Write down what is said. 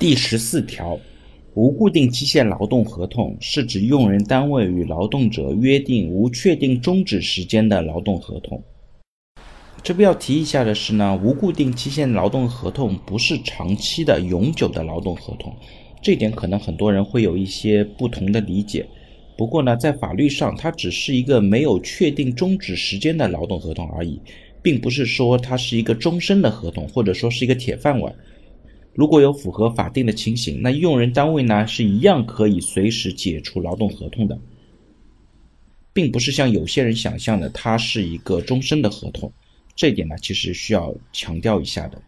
第十四条，无固定期限劳动合同是指用人单位与劳动者约定无确定终止时间的劳动合同。这边要提一下的是呢，无固定期限劳动合同不是长期的、永久的劳动合同，这点可能很多人会有一些不同的理解。不过呢，在法律上，它只是一个没有确定终止时间的劳动合同而已，并不是说它是一个终身的合同，或者说是一个铁饭碗。如果有符合法定的情形，那用人单位呢是一样可以随时解除劳动合同的，并不是像有些人想象的，它是一个终身的合同。这一点呢，其实需要强调一下的。